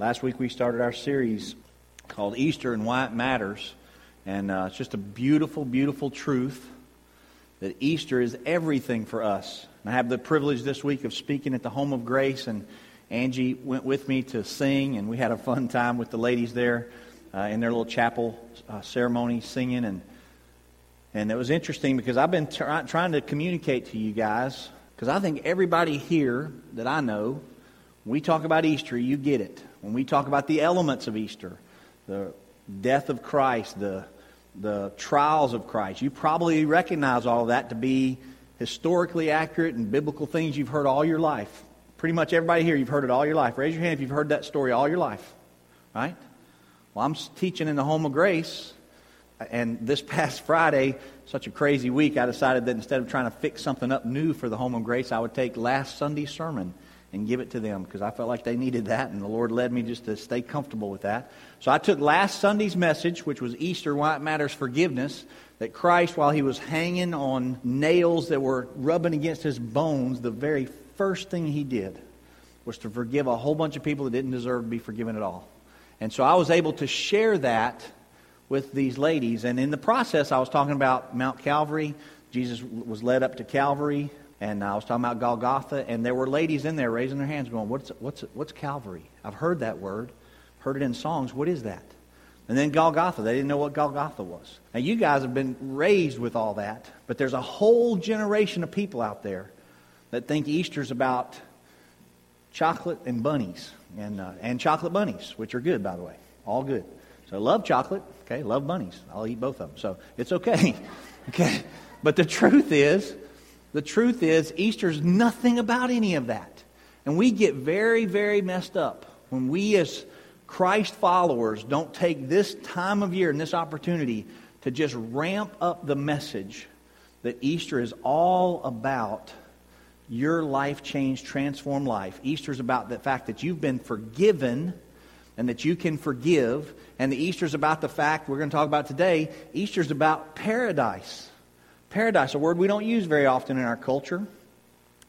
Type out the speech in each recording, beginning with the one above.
Last week we started our series called Easter and Why It Matters. And uh, it's just a beautiful, beautiful truth that Easter is everything for us. And I have the privilege this week of speaking at the Home of Grace, and Angie went with me to sing, and we had a fun time with the ladies there uh, in their little chapel uh, ceremony singing. And, and it was interesting because I've been try- trying to communicate to you guys, because I think everybody here that I know, we talk about Easter, you get it. When we talk about the elements of Easter, the death of Christ, the, the trials of Christ. You probably recognize all that to be historically accurate and biblical things you've heard all your life. Pretty much everybody here, you've heard it all your life. Raise your hand if you've heard that story all your life. Right? Well, I'm teaching in the Home of Grace, and this past Friday, such a crazy week, I decided that instead of trying to fix something up new for the Home of Grace, I would take last Sunday's sermon and give it to them because I felt like they needed that, and the Lord led me just to stay comfortable with that. So I took last Sunday's message, which was Easter, why it matters forgiveness, that Christ, while he was hanging on nails that were rubbing against his bones, the very first thing he did was to forgive a whole bunch of people that didn't deserve to be forgiven at all. And so I was able to share that with these ladies. And in the process, I was talking about Mount Calvary. Jesus was led up to Calvary. And I was talking about Golgotha, and there were ladies in there raising their hands, going, "What's what's what's Calvary? I've heard that word, heard it in songs. What is that?" And then Golgotha, they didn't know what Golgotha was. Now you guys have been raised with all that, but there's a whole generation of people out there that think Easter's about chocolate and bunnies, and uh, and chocolate bunnies, which are good, by the way, all good. So love chocolate, okay, love bunnies. I'll eat both of them, so it's okay, okay. But the truth is the truth is, Easter's nothing about any of that. And we get very, very messed up when we, as Christ followers, don't take this time of year and this opportunity to just ramp up the message that Easter is all about your life change, transform life. Easter is about the fact that you've been forgiven and that you can forgive. And the Easter is about the fact we're going to talk about today. Easter is about paradise. Paradise, a word we don't use very often in our culture.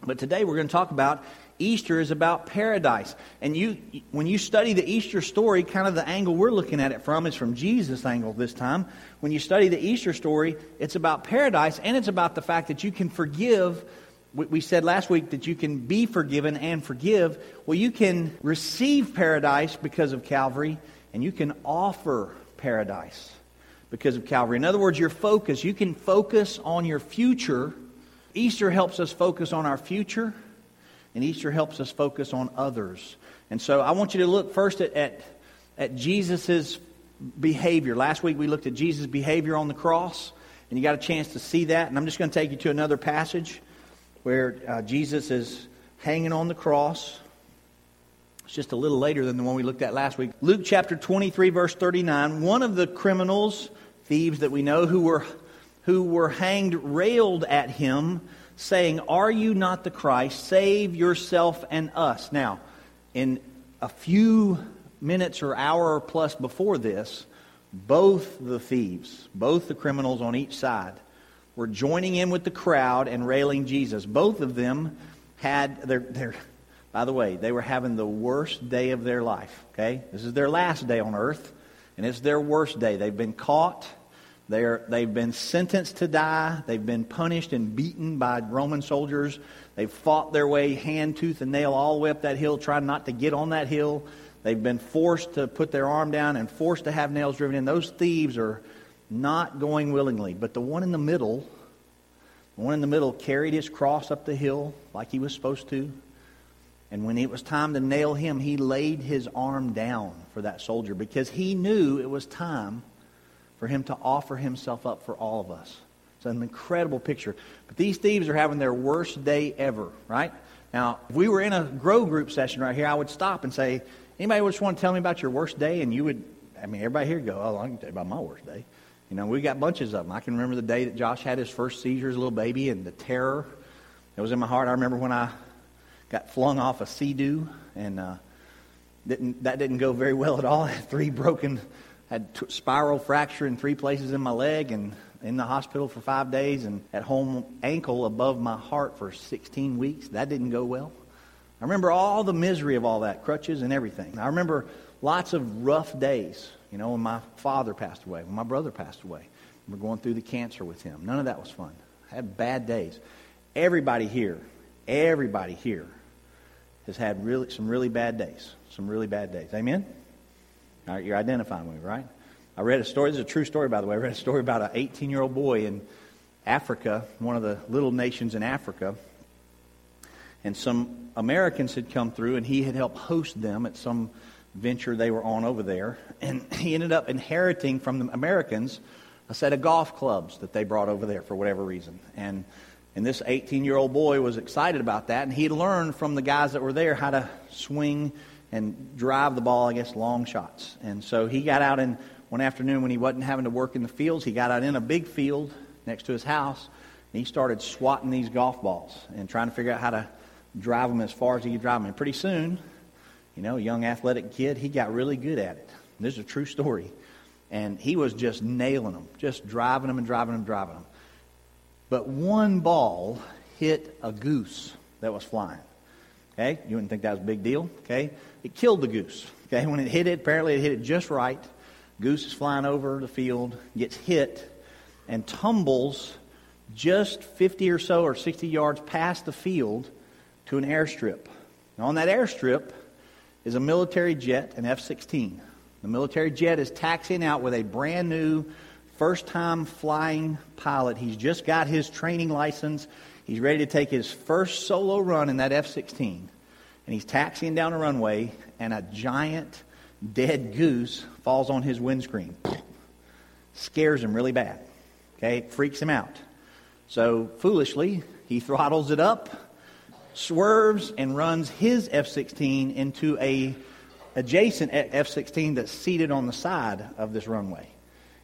But today we're going to talk about Easter is about paradise. And you, when you study the Easter story, kind of the angle we're looking at it from is from Jesus' angle this time. When you study the Easter story, it's about paradise and it's about the fact that you can forgive. We said last week that you can be forgiven and forgive. Well, you can receive paradise because of Calvary, and you can offer paradise because of Calvary. In other words, your focus, you can focus on your future. Easter helps us focus on our future, and Easter helps us focus on others. And so I want you to look first at, at, at Jesus' behavior. Last week we looked at Jesus' behavior on the cross, and you got a chance to see that. And I'm just going to take you to another passage where uh, Jesus is hanging on the cross. It's just a little later than the one we looked at last week. Luke chapter 23, verse 39. One of the criminals thieves that we know who were, who were hanged railed at him, saying, Are you not the Christ? Save yourself and us. Now, in a few minutes or hour plus before this, both the thieves, both the criminals on each side, were joining in with the crowd and railing Jesus. Both of them had their, their by the way, they were having the worst day of their life. Okay? This is their last day on earth, and it's their worst day. They've been caught they're, they've been sentenced to die. They've been punished and beaten by Roman soldiers. They've fought their way hand, tooth, and nail all the way up that hill, trying not to get on that hill. They've been forced to put their arm down and forced to have nails driven in. Those thieves are not going willingly. But the one in the middle, the one in the middle carried his cross up the hill like he was supposed to. And when it was time to nail him, he laid his arm down for that soldier because he knew it was time for him to offer himself up for all of us. It's an incredible picture. But these thieves are having their worst day ever, right? Now, if we were in a grow group session right here, I would stop and say, anybody just want to tell me about your worst day? And you would, I mean, everybody here go, oh, I can tell you about my worst day. You know, we got bunches of them. I can remember the day that Josh had his first seizure as a little baby and the terror that was in my heart. I remember when I got flung off a sea-doo and uh, didn't, that didn't go very well at all. I had three broken had t- spiral fracture in three places in my leg and in the hospital for five days and at home ankle above my heart for 16 weeks. That didn't go well. I remember all the misery of all that, crutches and everything. I remember lots of rough days, you know, when my father passed away, when my brother passed away. We're going through the cancer with him. None of that was fun. I had bad days. Everybody here, everybody here has had really some really bad days. Some really bad days. Amen? All right, you're identifying with me, right? I read a story. This is a true story, by the way. I read a story about an 18 year old boy in Africa, one of the little nations in Africa. And some Americans had come through, and he had helped host them at some venture they were on over there. And he ended up inheriting from the Americans a set of golf clubs that they brought over there for whatever reason. And, and this 18 year old boy was excited about that, and he learned from the guys that were there how to swing and drive the ball, I guess, long shots. And so he got out in one afternoon when he wasn't having to work in the fields, he got out in a big field next to his house, and he started swatting these golf balls and trying to figure out how to drive them as far as he could drive them. And pretty soon, you know, young athletic kid, he got really good at it. And this is a true story. And he was just nailing them, just driving them and driving them driving them. But one ball hit a goose that was flying. Okay? You wouldn't think that was a big deal. Okay? It killed the goose. Okay? When it hit it, apparently it hit it just right. Goose is flying over the field, gets hit, and tumbles just 50 or so or 60 yards past the field to an airstrip. Now, on that airstrip is a military jet, an F 16. The military jet is taxiing out with a brand new, first time flying pilot. He's just got his training license. He's ready to take his first solo run in that F 16. And he's taxiing down a runway, and a giant dead goose falls on his windscreen. Scares him really bad. Okay, freaks him out. So foolishly, he throttles it up, swerves, and runs his F 16 into a adjacent F 16 that's seated on the side of this runway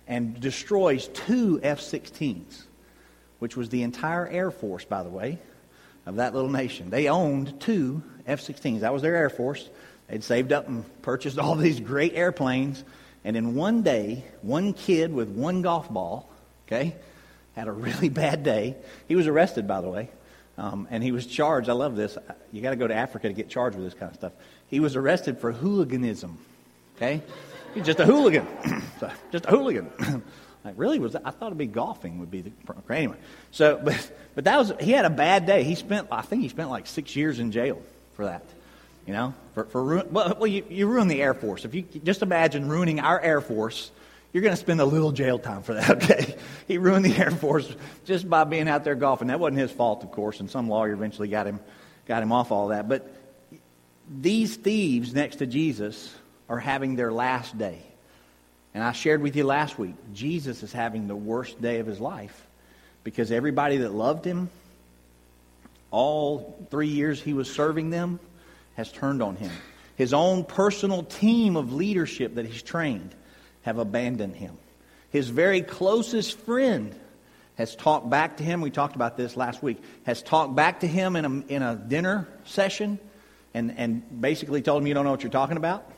and destroys two F 16s, which was the entire Air Force, by the way, of that little nation. They owned two F 16s. That was their Air Force. They'd saved up and purchased all these great airplanes. And in one day, one kid with one golf ball, okay, had a really bad day. He was arrested, by the way. Um, and he was charged. I love this. You got to go to Africa to get charged with this kind of stuff. He was arrested for hooliganism. Okay, he's just a hooligan. just a hooligan. like really was I thought it'd be golfing would be the okay, anyway. So, but but that was he had a bad day. He spent I think he spent like six years in jail for that. You know, for for well, well you, you ruin the Air Force. If you just imagine ruining our Air Force you're going to spend a little jail time for that, okay? He ruined the Air Force just by being out there golfing. That wasn't his fault, of course, and some lawyer eventually got him, got him off all that. But these thieves next to Jesus are having their last day. And I shared with you last week, Jesus is having the worst day of his life because everybody that loved him, all three years he was serving them, has turned on him. His own personal team of leadership that he's trained have abandoned him. His very closest friend has talked back to him. We talked about this last week. Has talked back to him in a, in a dinner session and, and basically told him, You don't know what you're talking about.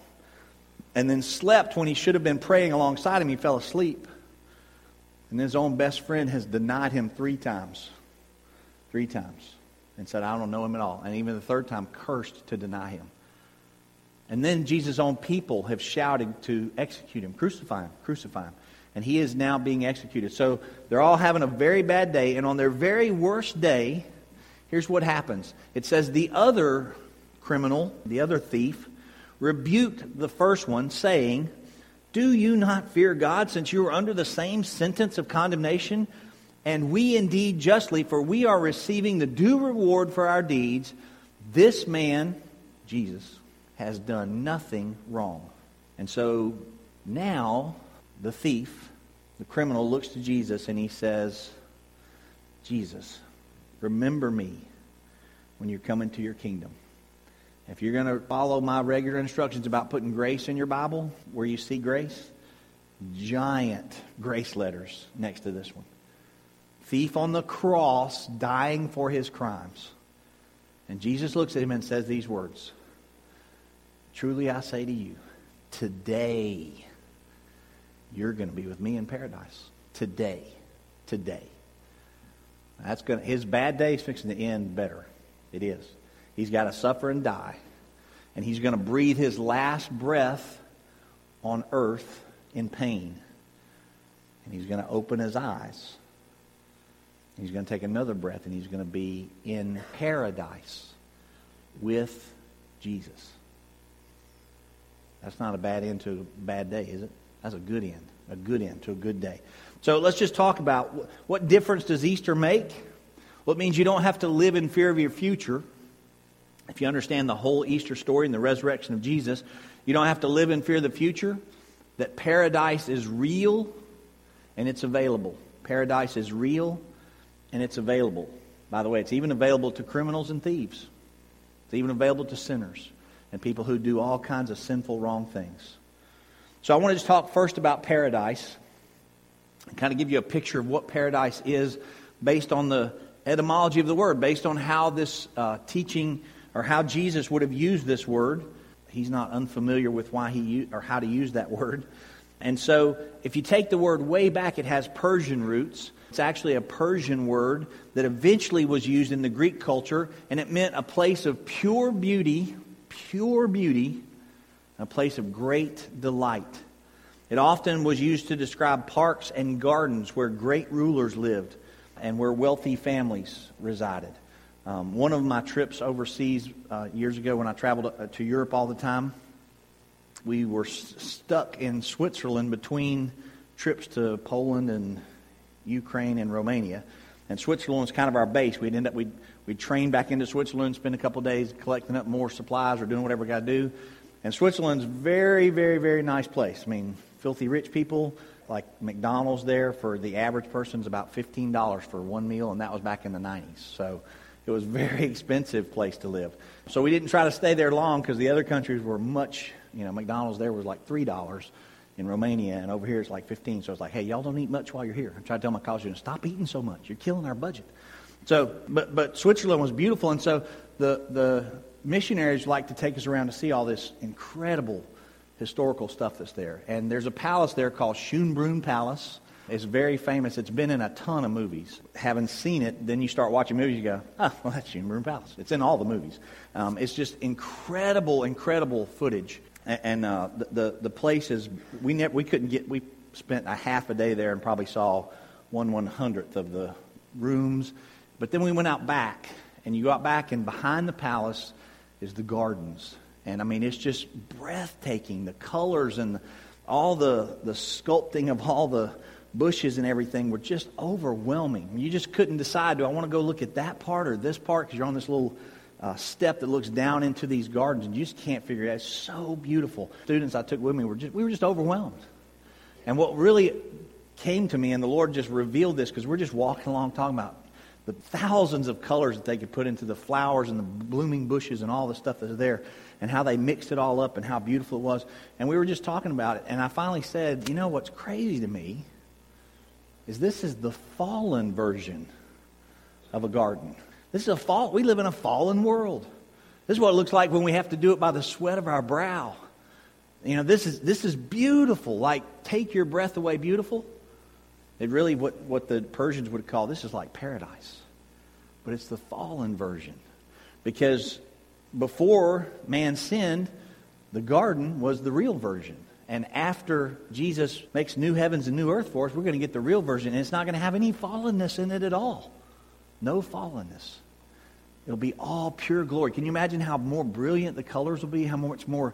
And then slept when he should have been praying alongside him. He fell asleep. And his own best friend has denied him three times. Three times. And said, I don't know him at all. And even the third time, cursed to deny him. And then Jesus' own people have shouted to execute him, crucify him, crucify him. And he is now being executed. So they're all having a very bad day. And on their very worst day, here's what happens it says, The other criminal, the other thief, rebuked the first one, saying, Do you not fear God, since you are under the same sentence of condemnation? And we indeed justly, for we are receiving the due reward for our deeds. This man, Jesus, has done nothing wrong. And so now the thief, the criminal, looks to Jesus and he says, Jesus, remember me when you're coming to your kingdom. If you're going to follow my regular instructions about putting grace in your Bible, where you see grace, giant grace letters next to this one. Thief on the cross dying for his crimes. And Jesus looks at him and says these words Truly I say to you, today you're going to be with me in paradise. Today. Today. That's going to, his bad day is fixing to end better. It is. He's got to suffer and die. And he's going to breathe his last breath on earth in pain. And he's going to open his eyes. He's going to take another breath and he's going to be in paradise with Jesus. That's not a bad end to a bad day, is it? That's a good end. A good end to a good day. So let's just talk about what difference does Easter make? Well, it means you don't have to live in fear of your future. If you understand the whole Easter story and the resurrection of Jesus, you don't have to live in fear of the future. That paradise is real and it's available. Paradise is real and it's available. By the way, it's even available to criminals and thieves. It's even available to sinners and people who do all kinds of sinful, wrong things. So I want to just talk first about paradise and kind of give you a picture of what paradise is based on the etymology of the word, based on how this uh, teaching or how Jesus would have used this word. He's not unfamiliar with why he or how to use that word. And so, if you take the word way back, it has Persian roots. It's actually a Persian word that eventually was used in the Greek culture, and it meant a place of pure beauty, pure beauty, a place of great delight. It often was used to describe parks and gardens where great rulers lived and where wealthy families resided. Um, one of my trips overseas uh, years ago when I traveled to, uh, to Europe all the time, we were s- stuck in Switzerland between trips to Poland and Ukraine and Romania. And Switzerland was kind of our base. We'd end up, we'd, we'd train back into Switzerland, spend a couple days collecting up more supplies or doing whatever we got to do. And Switzerland's very, very, very nice place. I mean, filthy rich people, like McDonald's there for the average person is about $15 for one meal, and that was back in the 90s. So it was a very expensive place to live. So we didn't try to stay there long because the other countries were much, you know, McDonald's there was like $3 in Romania, and over here it's like 15. So it's like, hey, y'all don't eat much while you're here. I'm trying to tell my college students, stop eating so much. You're killing our budget. So, but, but Switzerland was beautiful, and so the, the missionaries like to take us around to see all this incredible historical stuff that's there. And there's a palace there called Schönbrunn Palace. It's very famous. It's been in a ton of movies. Having seen it, then you start watching movies, you go, oh, well, that's Schönbrunn Palace. It's in all the movies. Um, it's just incredible, incredible footage. And, uh, the, the, the place is, we, never, we couldn't get, we spent a half a day there and probably saw one one hundredth of the rooms. But then we went out back, and you go out back, and behind the palace is the gardens. And I mean, it's just breathtaking. The colors and all the, the sculpting of all the bushes and everything were just overwhelming. You just couldn't decide do I want to go look at that part or this part because you're on this little uh, step that looks down into these gardens and you just can't figure it out. It's so beautiful. Students I took with me were just, we were just overwhelmed. And what really came to me, and the Lord just revealed this because we're just walking along talking about the thousands of colors that they could put into the flowers and the blooming bushes and all the stuff that's there and how they mixed it all up and how beautiful it was. And we were just talking about it. And I finally said, you know what's crazy to me is this is the fallen version of a garden. This is a fall. We live in a fallen world. This is what it looks like when we have to do it by the sweat of our brow. You know, this is this is beautiful. Like take your breath away, beautiful. It really what what the Persians would call this is like paradise, but it's the fallen version because before man sinned, the garden was the real version. And after Jesus makes new heavens and new earth for us, we're going to get the real version. And it's not going to have any fallenness in it at all. No fallenness. It'll be all pure glory. Can you imagine how more brilliant the colors will be? How much more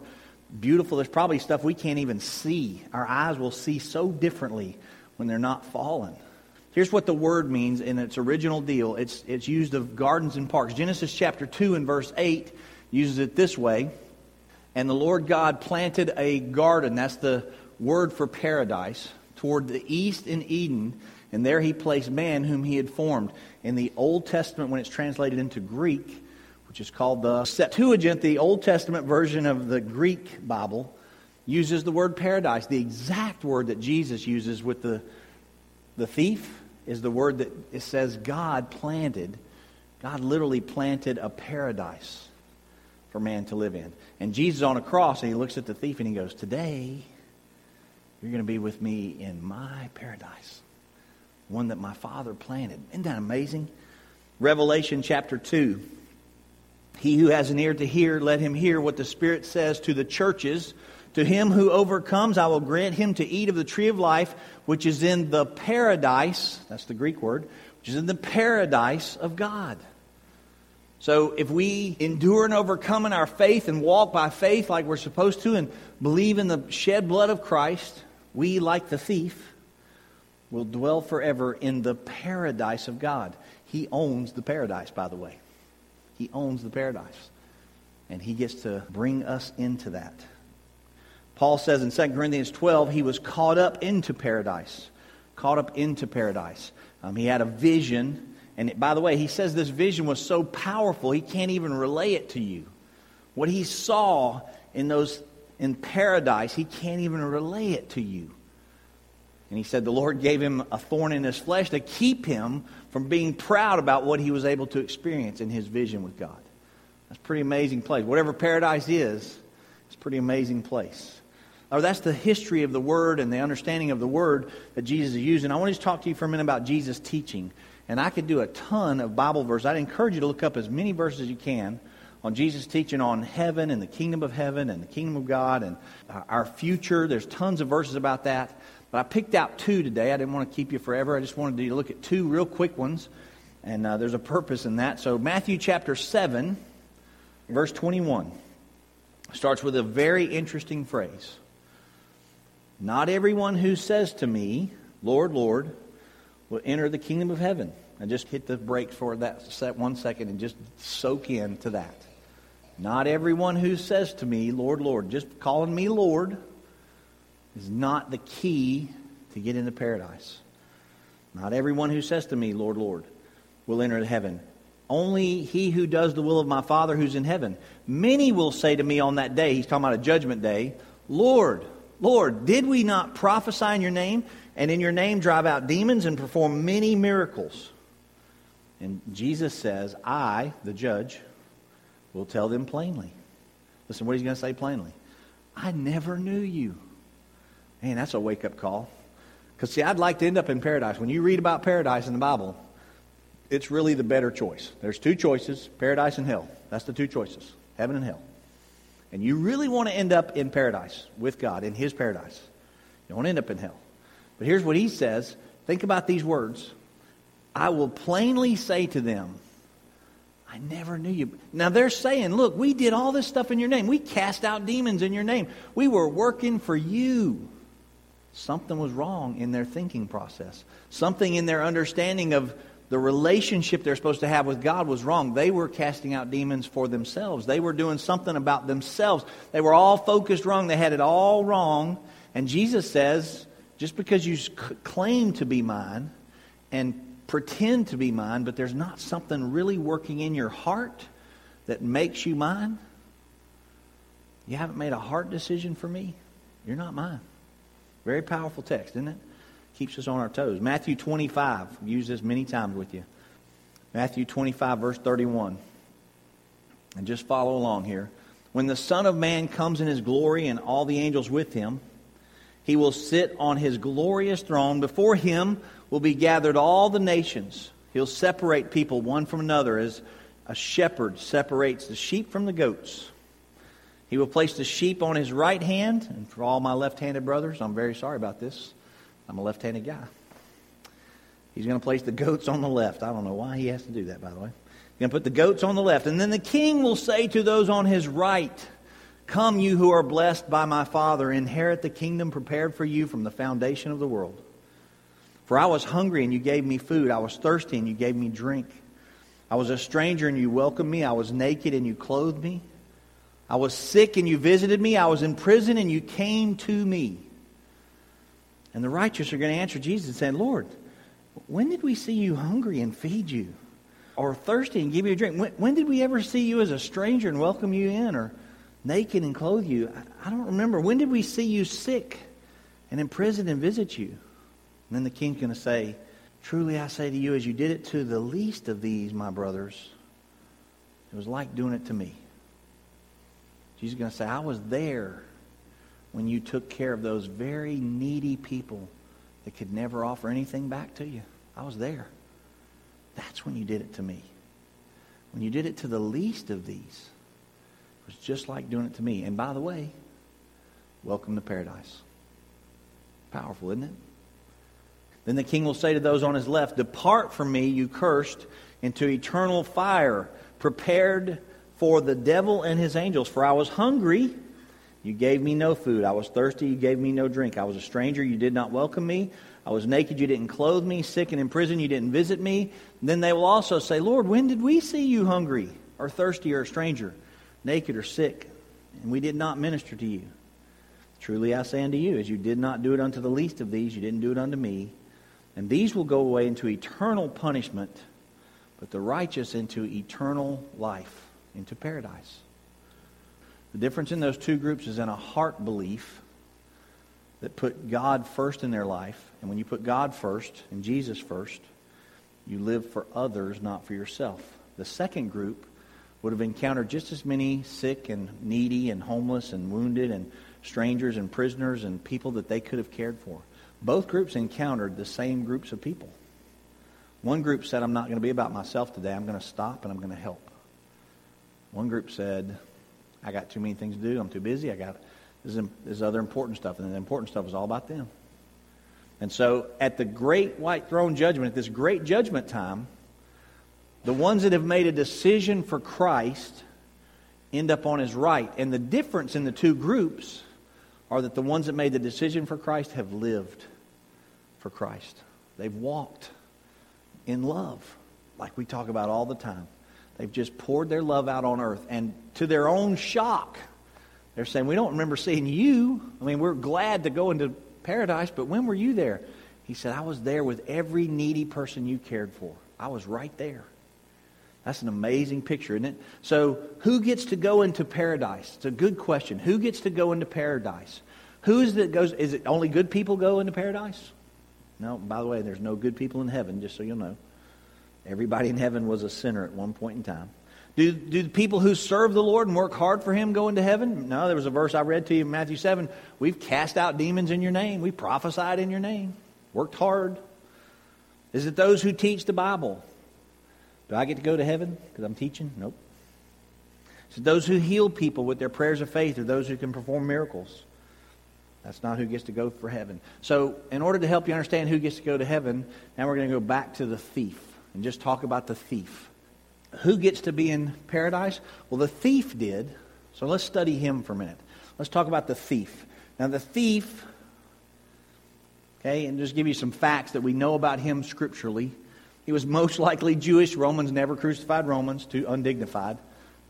beautiful? There's probably stuff we can't even see. Our eyes will see so differently when they're not fallen. Here's what the word means in its original deal. It's, it's used of gardens and parks. Genesis chapter 2 and verse 8 uses it this way. And the Lord God planted a garden, that's the word for paradise, toward the east in Eden, and there he placed man whom he had formed. In the Old Testament, when it's translated into Greek, which is called the Septuagint, the Old Testament version of the Greek Bible, uses the word paradise. The exact word that Jesus uses with the, the thief is the word that it says God planted. God literally planted a paradise for man to live in. And Jesus on a cross, and he looks at the thief and he goes, Today, you're going to be with me in my paradise, one that my Father planted. Isn't that amazing? Revelation chapter 2 He who has an ear to hear, let him hear what the Spirit says to the churches. To him who overcomes, I will grant him to eat of the tree of life, which is in the paradise, that's the Greek word, which is in the paradise of God. So if we endure and overcome in our faith and walk by faith like we're supposed to and believe in the shed blood of Christ, we, like the thief, will dwell forever in the paradise of God. He owns the paradise, by the way. He owns the paradise. And he gets to bring us into that. Paul says in 2 Corinthians 12, he was caught up into paradise. Caught up into paradise. Um, he had a vision. And it, by the way, he says this vision was so powerful, he can't even relay it to you. What he saw in those in paradise, he can't even relay it to you. And he said the Lord gave him a thorn in his flesh to keep him from being proud about what he was able to experience in his vision with God. That's a pretty amazing place. Whatever paradise is, it's a pretty amazing place. Or that's the history of the Word and the understanding of the Word that Jesus is using. I want to talk to you for a minute about Jesus' teaching. And I could do a ton of Bible verses. I'd encourage you to look up as many verses as you can on Jesus' teaching on heaven and the kingdom of heaven and the kingdom of God and our future. There's tons of verses about that. But I picked out two today. I didn't want to keep you forever. I just wanted to look at two real quick ones. And uh, there's a purpose in that. So, Matthew chapter 7, verse 21, starts with a very interesting phrase. Not everyone who says to me, Lord, Lord, will enter the kingdom of heaven. And just hit the brakes for that set one second and just soak in to that. Not everyone who says to me, Lord, Lord, just calling me Lord is not the key to get into paradise. Not everyone who says to me, Lord, Lord, will enter heaven. Only he who does the will of my Father who's in heaven. Many will say to me on that day, he's talking about a judgment day, Lord, Lord, did we not prophesy in your name and in your name drive out demons and perform many miracles? And Jesus says, I, the judge, will tell them plainly. Listen, what he's going to say plainly. I never knew you. Man, that's a wake up call. Because, see, I'd like to end up in paradise. When you read about paradise in the Bible, it's really the better choice. There's two choices paradise and hell. That's the two choices heaven and hell. And you really want to end up in paradise with God, in His paradise. You don't want to end up in hell. But here's what He says think about these words I will plainly say to them, I never knew you. Now they're saying, look, we did all this stuff in your name. We cast out demons in your name. We were working for you. Something was wrong in their thinking process. Something in their understanding of the relationship they're supposed to have with God was wrong. They were casting out demons for themselves. They were doing something about themselves. They were all focused wrong. They had it all wrong. And Jesus says, just because you claim to be mine and pretend to be mine, but there's not something really working in your heart that makes you mine, you haven't made a heart decision for me, you're not mine. Very powerful text, isn't it? Keeps us on our toes. Matthew 25. I've used this many times with you. Matthew 25, verse 31. And just follow along here. When the Son of Man comes in his glory and all the angels with him, he will sit on his glorious throne. Before him will be gathered all the nations. He'll separate people one from another as a shepherd separates the sheep from the goats. He will place the sheep on his right hand. And for all my left handed brothers, I'm very sorry about this. I'm a left handed guy. He's going to place the goats on the left. I don't know why he has to do that, by the way. He's going to put the goats on the left. And then the king will say to those on his right, Come, you who are blessed by my Father, inherit the kingdom prepared for you from the foundation of the world. For I was hungry, and you gave me food. I was thirsty, and you gave me drink. I was a stranger, and you welcomed me. I was naked, and you clothed me. I was sick and you visited me. I was in prison and you came to me. And the righteous are going to answer Jesus saying, Lord, when did we see you hungry and feed you? Or thirsty and give you a drink? When, when did we ever see you as a stranger and welcome you in? Or naked and clothe you? I, I don't remember. When did we see you sick and in prison and visit you? And then the king's going to say, Truly I say to you, as you did it to the least of these, my brothers, it was like doing it to me. Jesus is going to say, I was there when you took care of those very needy people that could never offer anything back to you. I was there. That's when you did it to me. when you did it to the least of these, it was just like doing it to me. And by the way, welcome to paradise. Powerful, isn't it? Then the king will say to those on his left, Depart from me, you cursed, into eternal fire, prepared for the devil and his angels. For I was hungry, you gave me no food. I was thirsty, you gave me no drink. I was a stranger, you did not welcome me. I was naked, you didn't clothe me. Sick and in prison, you didn't visit me. Then they will also say, Lord, when did we see you hungry, or thirsty, or a stranger, naked, or sick? And we did not minister to you. Truly I say unto you, as you did not do it unto the least of these, you didn't do it unto me. And these will go away into eternal punishment, but the righteous into eternal life, into paradise. The difference in those two groups is in a heart belief that put God first in their life. And when you put God first and Jesus first, you live for others, not for yourself. The second group would have encountered just as many sick and needy and homeless and wounded and strangers and prisoners and people that they could have cared for. Both groups encountered the same groups of people. One group said, I'm not going to be about myself today. I'm going to stop and I'm going to help. One group said, I got too many things to do. I'm too busy. I got this, is, other important stuff. And the important stuff is all about them. And so at the great white throne judgment, at this great judgment time, the ones that have made a decision for Christ end up on his right. And the difference in the two groups are that the ones that made the decision for Christ have lived for Christ. They've walked in love, like we talk about all the time. They've just poured their love out on earth. And to their own shock, they're saying, We don't remember seeing you. I mean, we're glad to go into paradise, but when were you there? He said, I was there with every needy person you cared for. I was right there. That's an amazing picture, isn't it? So, who gets to go into paradise? It's a good question. Who gets to go into paradise? Who is that goes? Is it only good people go into paradise? No. By the way, there's no good people in heaven. Just so you'll know, everybody in heaven was a sinner at one point in time. Do, do the people who serve the Lord and work hard for Him go into heaven? No, there was a verse I read to you in Matthew 7. We've cast out demons in your name. We prophesied in your name. Worked hard. Is it those who teach the Bible? Do I get to go to heaven because I'm teaching? Nope. So those who heal people with their prayers of faith or those who can perform miracles. That's not who gets to go for heaven. So, in order to help you understand who gets to go to heaven, now we're going to go back to the thief and just talk about the thief. Who gets to be in paradise? Well, the thief did. So let's study him for a minute. Let's talk about the thief. Now, the thief, okay, and just give you some facts that we know about him scripturally. He was most likely Jewish. Romans never crucified Romans, too undignified.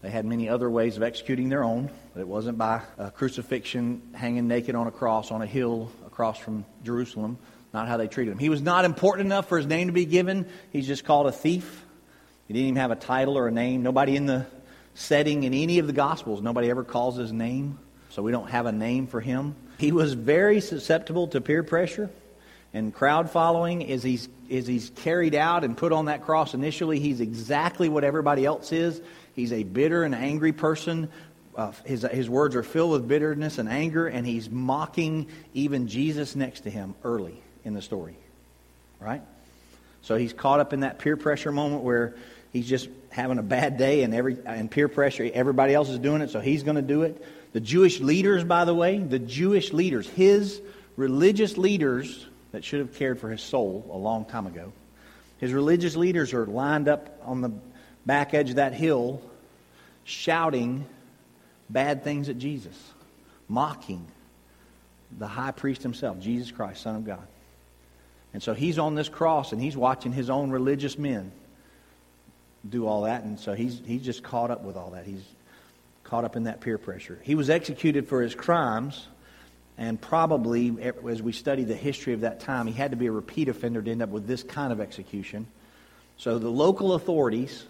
They had many other ways of executing their own, but it wasn't by a crucifixion hanging naked on a cross on a hill across from Jerusalem. Not how they treated him. He was not important enough for his name to be given. He's just called a thief. He didn't even have a title or a name. Nobody in the setting in any of the Gospels, nobody ever calls his name. So we don't have a name for him. He was very susceptible to peer pressure and crowd following as he's, is he's carried out and put on that cross initially. He's exactly what everybody else is. He's a bitter and angry person. Uh, his, his words are filled with bitterness and anger, and he's mocking even Jesus next to him early in the story. Right? So he's caught up in that peer pressure moment where he's just having a bad day and every and peer pressure everybody else is doing it so he's going to do it the jewish leaders by the way the jewish leaders his religious leaders that should have cared for his soul a long time ago. His religious leaders are lined up on the back edge of that hill shouting bad things at Jesus, mocking the high priest himself, Jesus Christ, Son of God. And so he's on this cross and he's watching his own religious men do all that. And so he's, he's just caught up with all that. He's caught up in that peer pressure. He was executed for his crimes and probably, eh, as we study the history of that time, he had to be a repeat offender to end up with this kind of execution. So the local authorities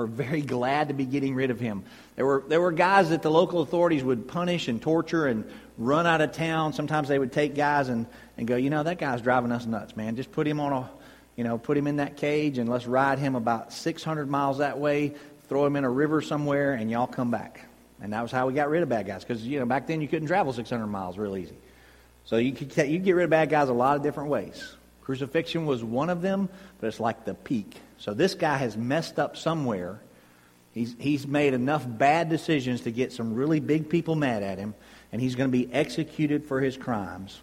are very glad to be getting rid of him. There were, there were guys that the local authorities would punish and torture and run out of town. Sometimes they would take guys and, and go, you know, that guy's driving us nuts, man. Just put him on a, you know, put him in that cage and let's ride him about 600 miles that way, throw him in a river somewhere, and y'all come back. And that was how we got rid of bad guys. Because, you know, back then you couldn't travel 600 miles real easy. So you could, you could get rid of bad guys a lot of different ways. Crucifixion was one of them, but it's like the peak. So this guy has messed up somewhere, He's, he's made enough bad decisions to get some really big people mad at him, and he's going to be executed for his crimes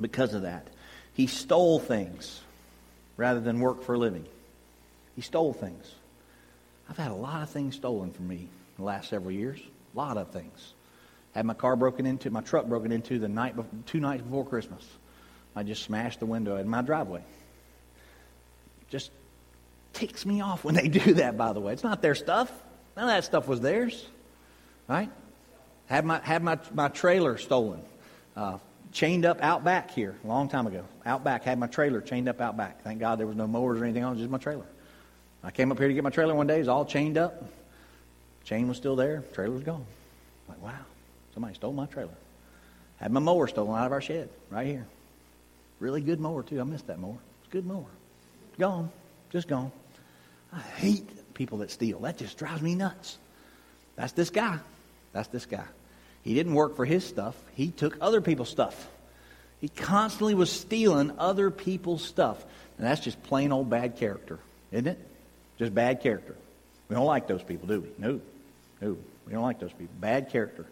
because of that. He stole things rather than work for a living. He stole things. I've had a lot of things stolen from me the last several years. A lot of things. Had my car broken into, my truck broken into the night, two nights before Christmas. I just smashed the window in my driveway. Just ticks me off when they do that, by the way. It's not their stuff. None of that stuff was theirs. Right? Had my, had my, my trailer stolen. Uh, chained up out back here a long time ago. Out back, had my trailer chained up out back. Thank God there was no mowers or anything on, just my trailer. I came up here to get my trailer one day, it was all chained up. Chain was still there, trailer was gone. I'm like, wow, somebody stole my trailer. Had my mower stolen out of our shed, right here. Really good mower, too. I missed that mower. It's a good mower. Gone. Just gone. I hate people that steal. That just drives me nuts. That's this guy. That's this guy. He didn't work for his stuff, he took other people's stuff. He constantly was stealing other people's stuff. And that's just plain old bad character, isn't it? Just bad character. We don't like those people, do we? No. No. We don't like those people. Bad character.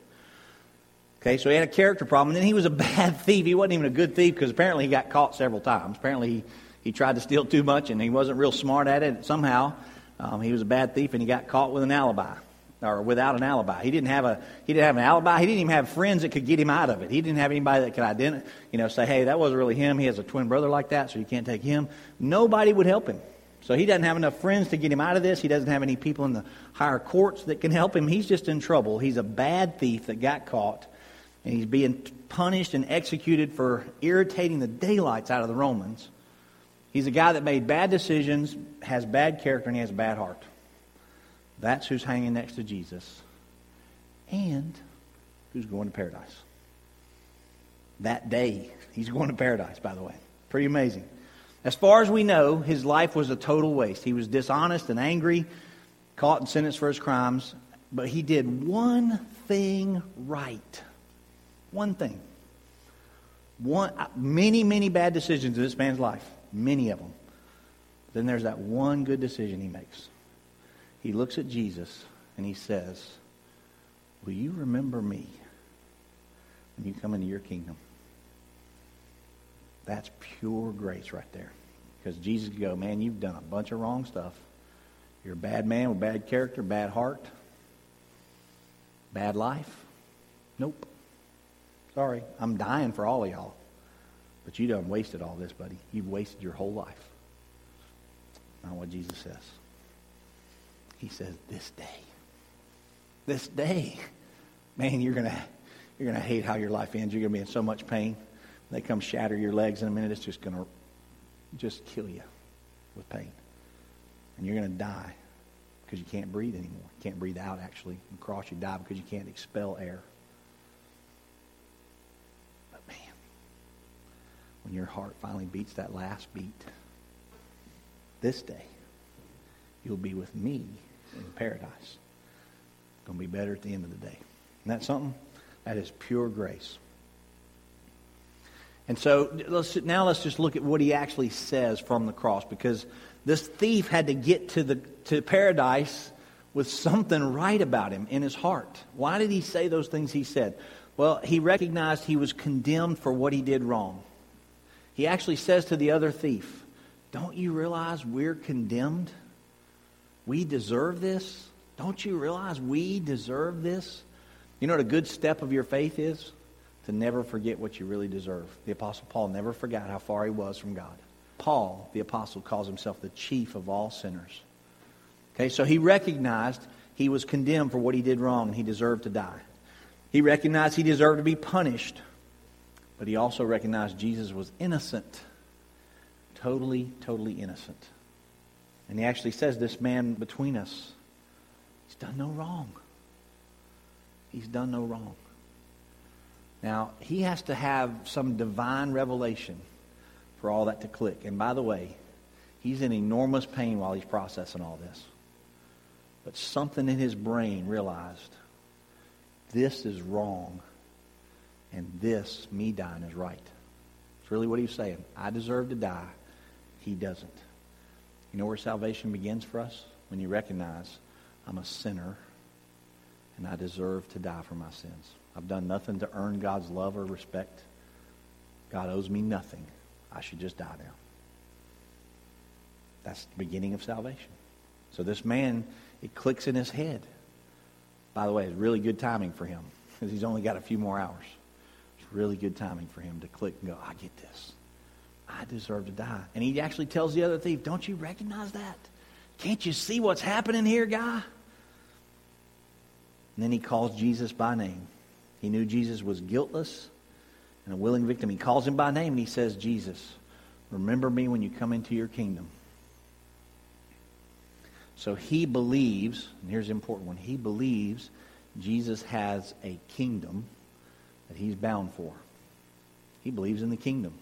Okay, so he had a character problem. And then he was a bad thief. He wasn't even a good thief because apparently he got caught several times. Apparently he, he tried to steal too much and he wasn't real smart at it. Somehow um, he was a bad thief and he got caught with an alibi or without an alibi. He didn't have a he didn't have an alibi. He didn't even have friends that could get him out of it. He didn't have anybody that could identify, you know, say, "Hey, that wasn't really him. He has a twin brother like that, so you can't take him." Nobody would help him. So he doesn't have enough friends to get him out of this. He doesn't have any people in the higher courts that can help him. He's just in trouble. He's a bad thief that got caught, and he's being punished and executed for irritating the daylights out of the Romans. He's a guy that made bad decisions, has bad character, and he has a bad heart. That's who's hanging next to Jesus and who's going to paradise. That day, he's going to paradise, by the way. Pretty amazing. As far as we know, his life was a total waste. He was dishonest and angry, caught and sentenced for his crimes, but he did one thing right. One thing. One, many, many bad decisions in this man's life. Many of them. Then there's that one good decision he makes he looks at Jesus and he says, Will you remember me when you come into your kingdom? That's pure grace right there. Because Jesus could go, Man, you've done a bunch of wrong stuff. You're a bad man with bad character, bad heart, bad life. Nope. Sorry, I'm dying for all of y'all. But you done wasted all this, buddy. You've wasted your whole life. Not what Jesus says. He says, This day. This day. Man, you're gonna you're gonna hate how your life ends. You're gonna be in so much pain. They come shatter your legs in a minute, it's just gonna just kill you with pain. And you're gonna die because you can't breathe anymore. You can't breathe out actually. The cross you die because you can't expel air. But man, when your heart finally beats that last beat, this day, you'll be with me in paradise. Going to be better at the end of the day. Isn't that something? That is pure grace. And so let's, now let's just look at what he actually says from the cross because this thief had to get to, the, to paradise with something right about him in his heart. Why did he say those things he said? Well, he recognized he was condemned for what he did wrong. He actually says to the other thief, Don't you realize we're condemned? We deserve this. Don't you realize we deserve this? You know what a good step of your faith is? To never forget what you really deserve. The Apostle Paul never forgot how far he was from God. Paul, the Apostle, calls himself the chief of all sinners. Okay, so he recognized he was condemned for what he did wrong and he deserved to die. He recognized he deserved to be punished, but he also recognized Jesus was innocent. Totally, totally innocent. And he actually says, This man between us, he's done no wrong. He's done no wrong. Now, he has to have some divine revelation for all that to click. And by the way, he's in enormous pain while he's processing all this. But something in his brain realized this is wrong, and this, me dying, is right. It's really what he's saying. I deserve to die. He doesn't. You know where salvation begins for us? When you recognize I'm a sinner and I deserve to die for my sins. I've done nothing to earn God's love or respect. God owes me nothing. I should just die now. That's the beginning of salvation. So this man, it clicks in his head. By the way, it's really good timing for him because he's only got a few more hours. Really good timing for him to click and go, I get this. I deserve to die. And he actually tells the other thief, Don't you recognize that? Can't you see what's happening here, guy? And then he calls Jesus by name. He knew Jesus was guiltless and a willing victim. He calls him by name and he says, Jesus, remember me when you come into your kingdom. So he believes, and here's the important one, he believes Jesus has a kingdom that he's bound for. He believes in the kingdom.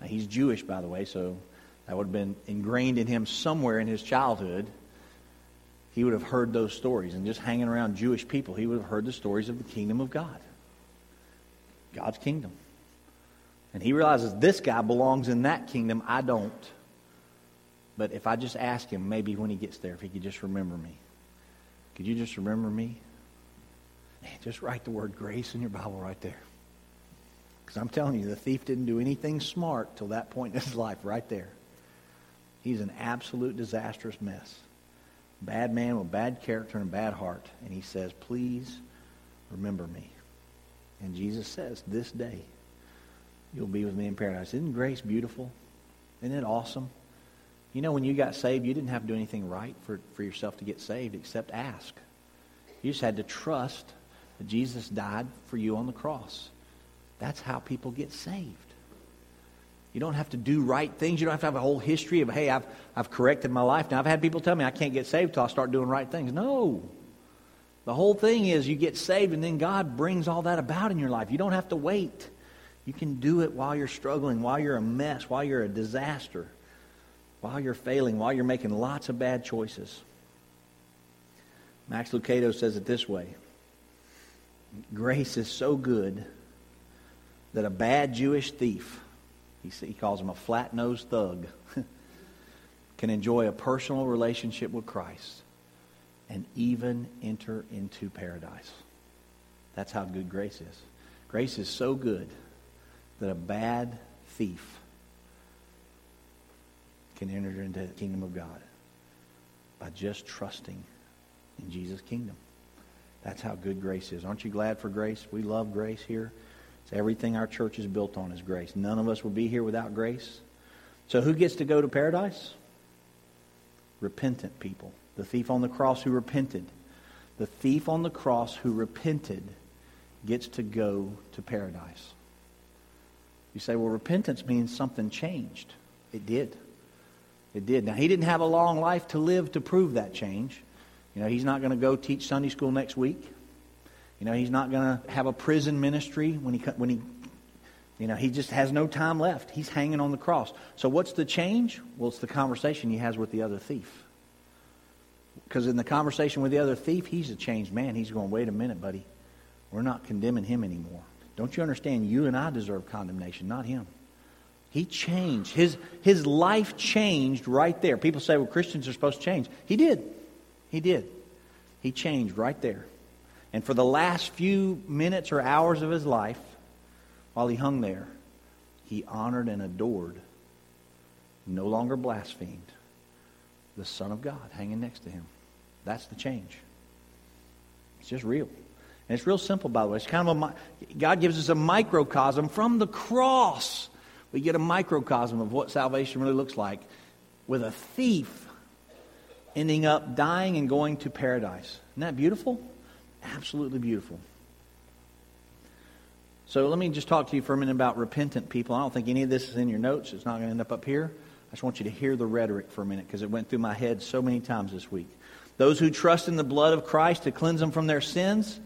Now, he's Jewish, by the way, so that would have been ingrained in him somewhere in his childhood. He would have heard those stories. And just hanging around Jewish people, he would have heard the stories of the kingdom of God. God's kingdom. And he realizes this guy belongs in that kingdom. I don't. But if I just ask him, maybe when he gets there, if he could just remember me. Could you just remember me? Man, just write the word grace in your Bible right there. Because I'm telling you, the thief didn't do anything smart till that point in his life, right there. He's an absolute disastrous mess. Bad man with bad character and a bad heart. And he says, Please remember me. And Jesus says, This day you'll be with me in paradise. Isn't grace beautiful? Isn't it awesome? You know, when you got saved, you didn't have to do anything right for, for yourself to get saved except ask. You just had to trust Jesus died for you on the cross. That's how people get saved. You don't have to do right things. You don't have to have a whole history of, hey, I've, I've corrected my life. Now, I've had people tell me I can't get saved until I start doing right things. No. The whole thing is you get saved and then God brings all that about in your life. You don't have to wait. You can do it while you're struggling, while you're a mess, while you're a disaster while you're failing, while you're making lots of bad choices. Max Lucado says it this way Grace is so good that a bad Jewish thief, he calls him a flat nosed thug, can enjoy a personal relationship with Christ and even enter into paradise. That's how good grace is. Grace is so good that a bad thief can enter into the kingdom of God by just trusting in Jesus' kingdom. That's how good grace is. Aren't you glad for grace? We love grace here. It's everything our church is built on is grace. None of us would be here without grace. So who gets to go to paradise? Repentant people. The thief on the cross who repented. The thief on the cross who repented gets to go to paradise. You say, well, repentance means something changed. It did. It did. Now, he didn't have a long life to live to prove that change. You know, he's not going to go teach Sunday school next week. You know, he's not going to have a prison ministry when he, when he, you know, he just has no time left. He's hanging on the cross. So what's the change? Well, it's the conversation he has with the other thief. Because in the conversation with the other thief, he's a changed man. He's going, wait a minute, buddy. We're not condemning him anymore. Don't you understand? You and I deserve condemnation, not him. He changed. His, his life changed right there. People say, well, Christians are supposed to change. He did. He did. He changed right there. And for the last few minutes or hours of his life, while he hung there, he honored and adored, no longer blasphemed, the Son of God hanging next to him. That's the change. It's just real. And it's real simple, by the way. It's kind of a, God gives us a microcosm from the cross we get a microcosm of what salvation really looks like with a thief ending up dying and going to paradise. Isn't that beautiful? Absolutely beautiful. So let me just talk to you for a minute about repentant people. I don't think any of this is in your notes. It's not going to end up up here. I just want you to hear the rhetoric for a minute because it went through my head so many times this week. Those who trust in the blood of Christ to cleanse them from their sins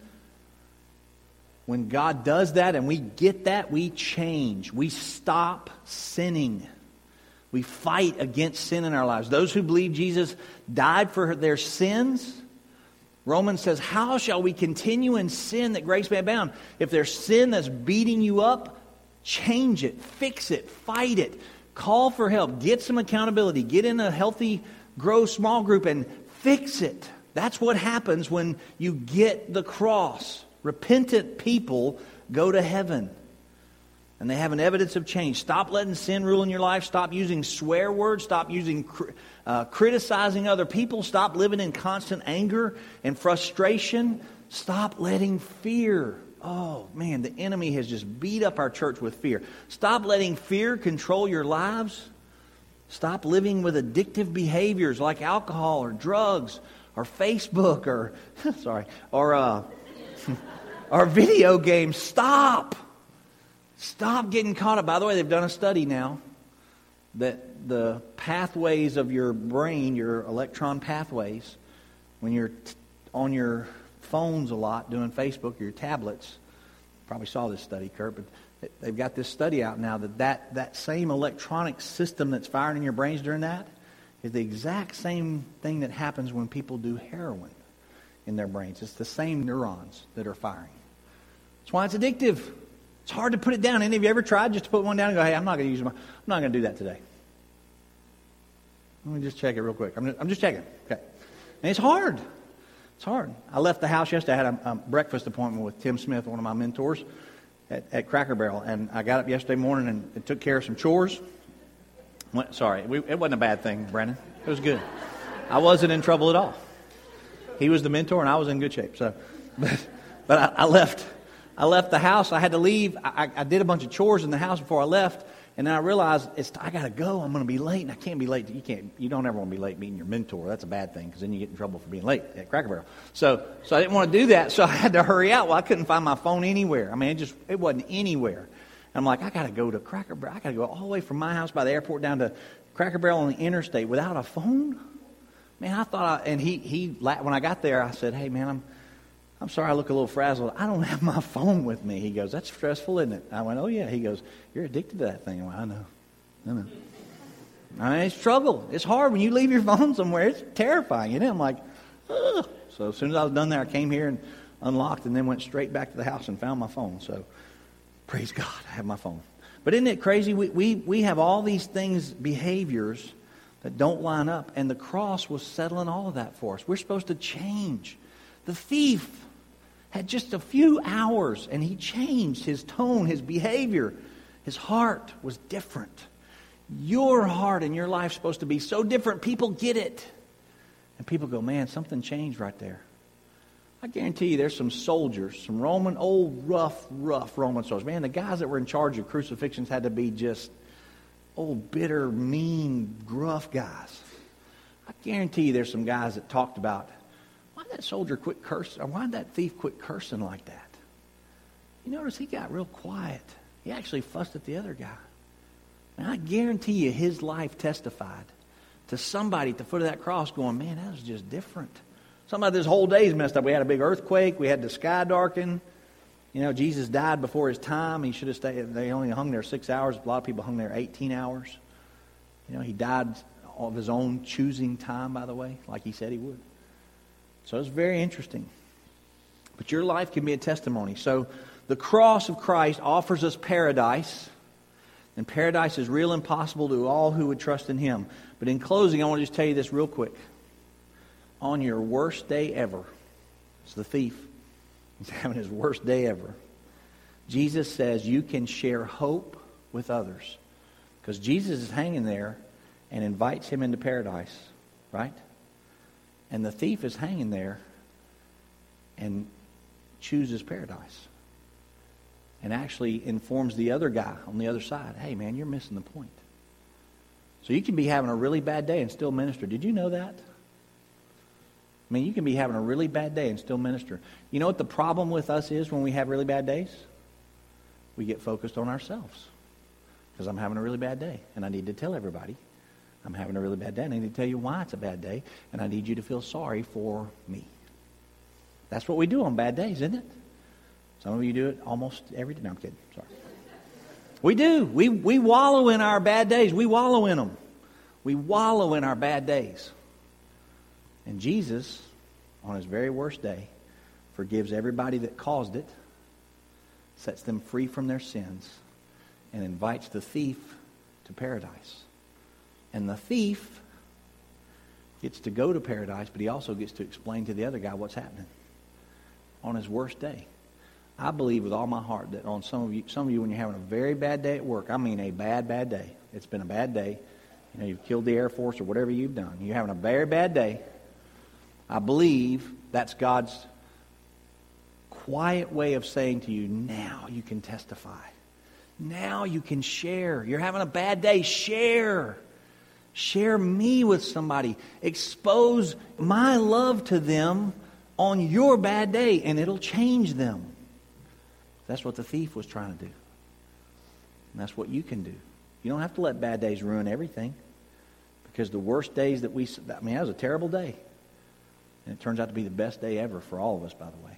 when God does that and we get that, we change. We stop sinning. We fight against sin in our lives. Those who believe Jesus died for their sins, Romans says, How shall we continue in sin that grace may abound? If there's sin that's beating you up, change it, fix it, fight it, call for help, get some accountability, get in a healthy, grow small group and fix it. That's what happens when you get the cross. Repentant people go to heaven. And they have an evidence of change. Stop letting sin rule in your life. Stop using swear words. Stop using uh, criticizing other people. Stop living in constant anger and frustration. Stop letting fear. Oh, man, the enemy has just beat up our church with fear. Stop letting fear control your lives. Stop living with addictive behaviors like alcohol or drugs or Facebook or, sorry, or, uh, or video games. Stop. Stop getting caught up. By the way, they've done a study now that the pathways of your brain, your electron pathways, when you're t- on your phones a lot doing Facebook or your tablets, probably saw this study, Kurt, but they've got this study out now that, that that same electronic system that's firing in your brains during that is the exact same thing that happens when people do heroin in their brains. It's the same neurons that are firing. That's why it's addictive. It's hard to put it down. Any of you ever tried just to put one down and go, hey, I'm not going to use my, I'm not going to do that today. Let me just check it real quick. I'm just, I'm just checking. Okay. And it's hard. It's hard. I left the house yesterday. I had a, a breakfast appointment with Tim Smith, one of my mentors, at, at Cracker Barrel. And I got up yesterday morning and, and took care of some chores. Went, sorry, we, it wasn't a bad thing, Brandon. It was good. I wasn't in trouble at all. He was the mentor, and I was in good shape. So, but, but I, I left. I left the house. I had to leave. I, I, did a bunch of chores in the house before I left, and then I realized it's I got to go. I'm going to be late, and I can't be late. You can't. You don't ever want to be late meeting your mentor. That's a bad thing because then you get in trouble for being late at Cracker Barrel. So, so I didn't want to do that. So I had to hurry out. Well, I couldn't find my phone anywhere. I mean, it just it wasn't anywhere. I'm like, I got to go to Cracker Barrel. I got to go all the way from my house by the airport down to Cracker Barrel on the interstate without a phone. Man, I thought, I, and he, he, when I got there, I said, hey, man, I'm, I'm sorry I look a little frazzled. I don't have my phone with me. He goes, that's stressful, isn't it? I went, oh, yeah. He goes, you're addicted to that thing. I went, I know. I know. I mean, it's struggle. It's hard when you leave your phone somewhere. It's terrifying. Know, I'm like, Ugh. So as soon as I was done there, I came here and unlocked and then went straight back to the house and found my phone. So Praise God, I have my phone. But isn't it crazy? We, we, we have all these things, behaviors that don't line up, and the cross was settling all of that for us. We're supposed to change. The thief had just a few hours, and he changed his tone, his behavior. His heart was different. Your heart and your life supposed to be so different. People get it. And people go, man, something changed right there. I guarantee you there's some soldiers, some Roman, old, rough, rough Roman soldiers. Man, the guys that were in charge of crucifixions had to be just old, bitter, mean, gruff guys. I guarantee you there's some guys that talked about why that soldier quit cursing, or why did that thief quit cursing like that? You notice he got real quiet. He actually fussed at the other guy. And I guarantee you his life testified to somebody at the foot of that cross going, man, that was just different. Somebody this whole day's messed up. We had a big earthquake. We had the sky darken. You know, Jesus died before his time. He should have stayed. They only hung there six hours. A lot of people hung there 18 hours. You know, he died of his own choosing time, by the way, like he said he would. So it's very interesting. But your life can be a testimony. So the cross of Christ offers us paradise. And paradise is real and possible to all who would trust in him. But in closing, I want to just tell you this real quick on your worst day ever. It's the thief. He's having his worst day ever. Jesus says you can share hope with others. Because Jesus is hanging there and invites him into paradise, right? And the thief is hanging there and chooses paradise. And actually informs the other guy on the other side, hey, man, you're missing the point. So you can be having a really bad day and still minister. Did you know that? I mean, you can be having a really bad day and still minister. You know what the problem with us is when we have really bad days? We get focused on ourselves. Because I'm having a really bad day, and I need to tell everybody I'm having a really bad day, and I need to tell you why it's a bad day, and I need you to feel sorry for me. That's what we do on bad days, isn't it? Some of you do it almost every day. No, I'm kidding. Sorry. We do. We, we wallow in our bad days. We wallow in them. We wallow in our bad days. And Jesus, on his very worst day, forgives everybody that caused it, sets them free from their sins, and invites the thief to paradise. And the thief gets to go to paradise, but he also gets to explain to the other guy what's happening on his worst day. I believe with all my heart that on some of you, some of you, when you're having a very bad day at work, I mean a bad, bad day. It's been a bad day. You know, you've killed the Air Force or whatever you've done. You're having a very bad day. I believe that's God's quiet way of saying to you, now you can testify. Now you can share. You're having a bad day. Share. Share me with somebody. Expose my love to them on your bad day, and it'll change them. That's what the thief was trying to do. And that's what you can do. You don't have to let bad days ruin everything. Because the worst days that we, I mean, that was a terrible day. And it turns out to be the best day ever for all of us, by the way.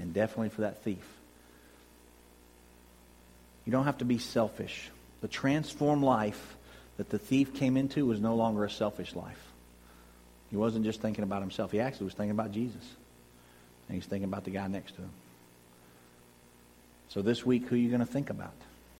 And definitely for that thief. You don't have to be selfish. The transformed life that the thief came into was no longer a selfish life. He wasn't just thinking about himself. He actually was thinking about Jesus. And he's thinking about the guy next to him. So this week, who are you going to think about?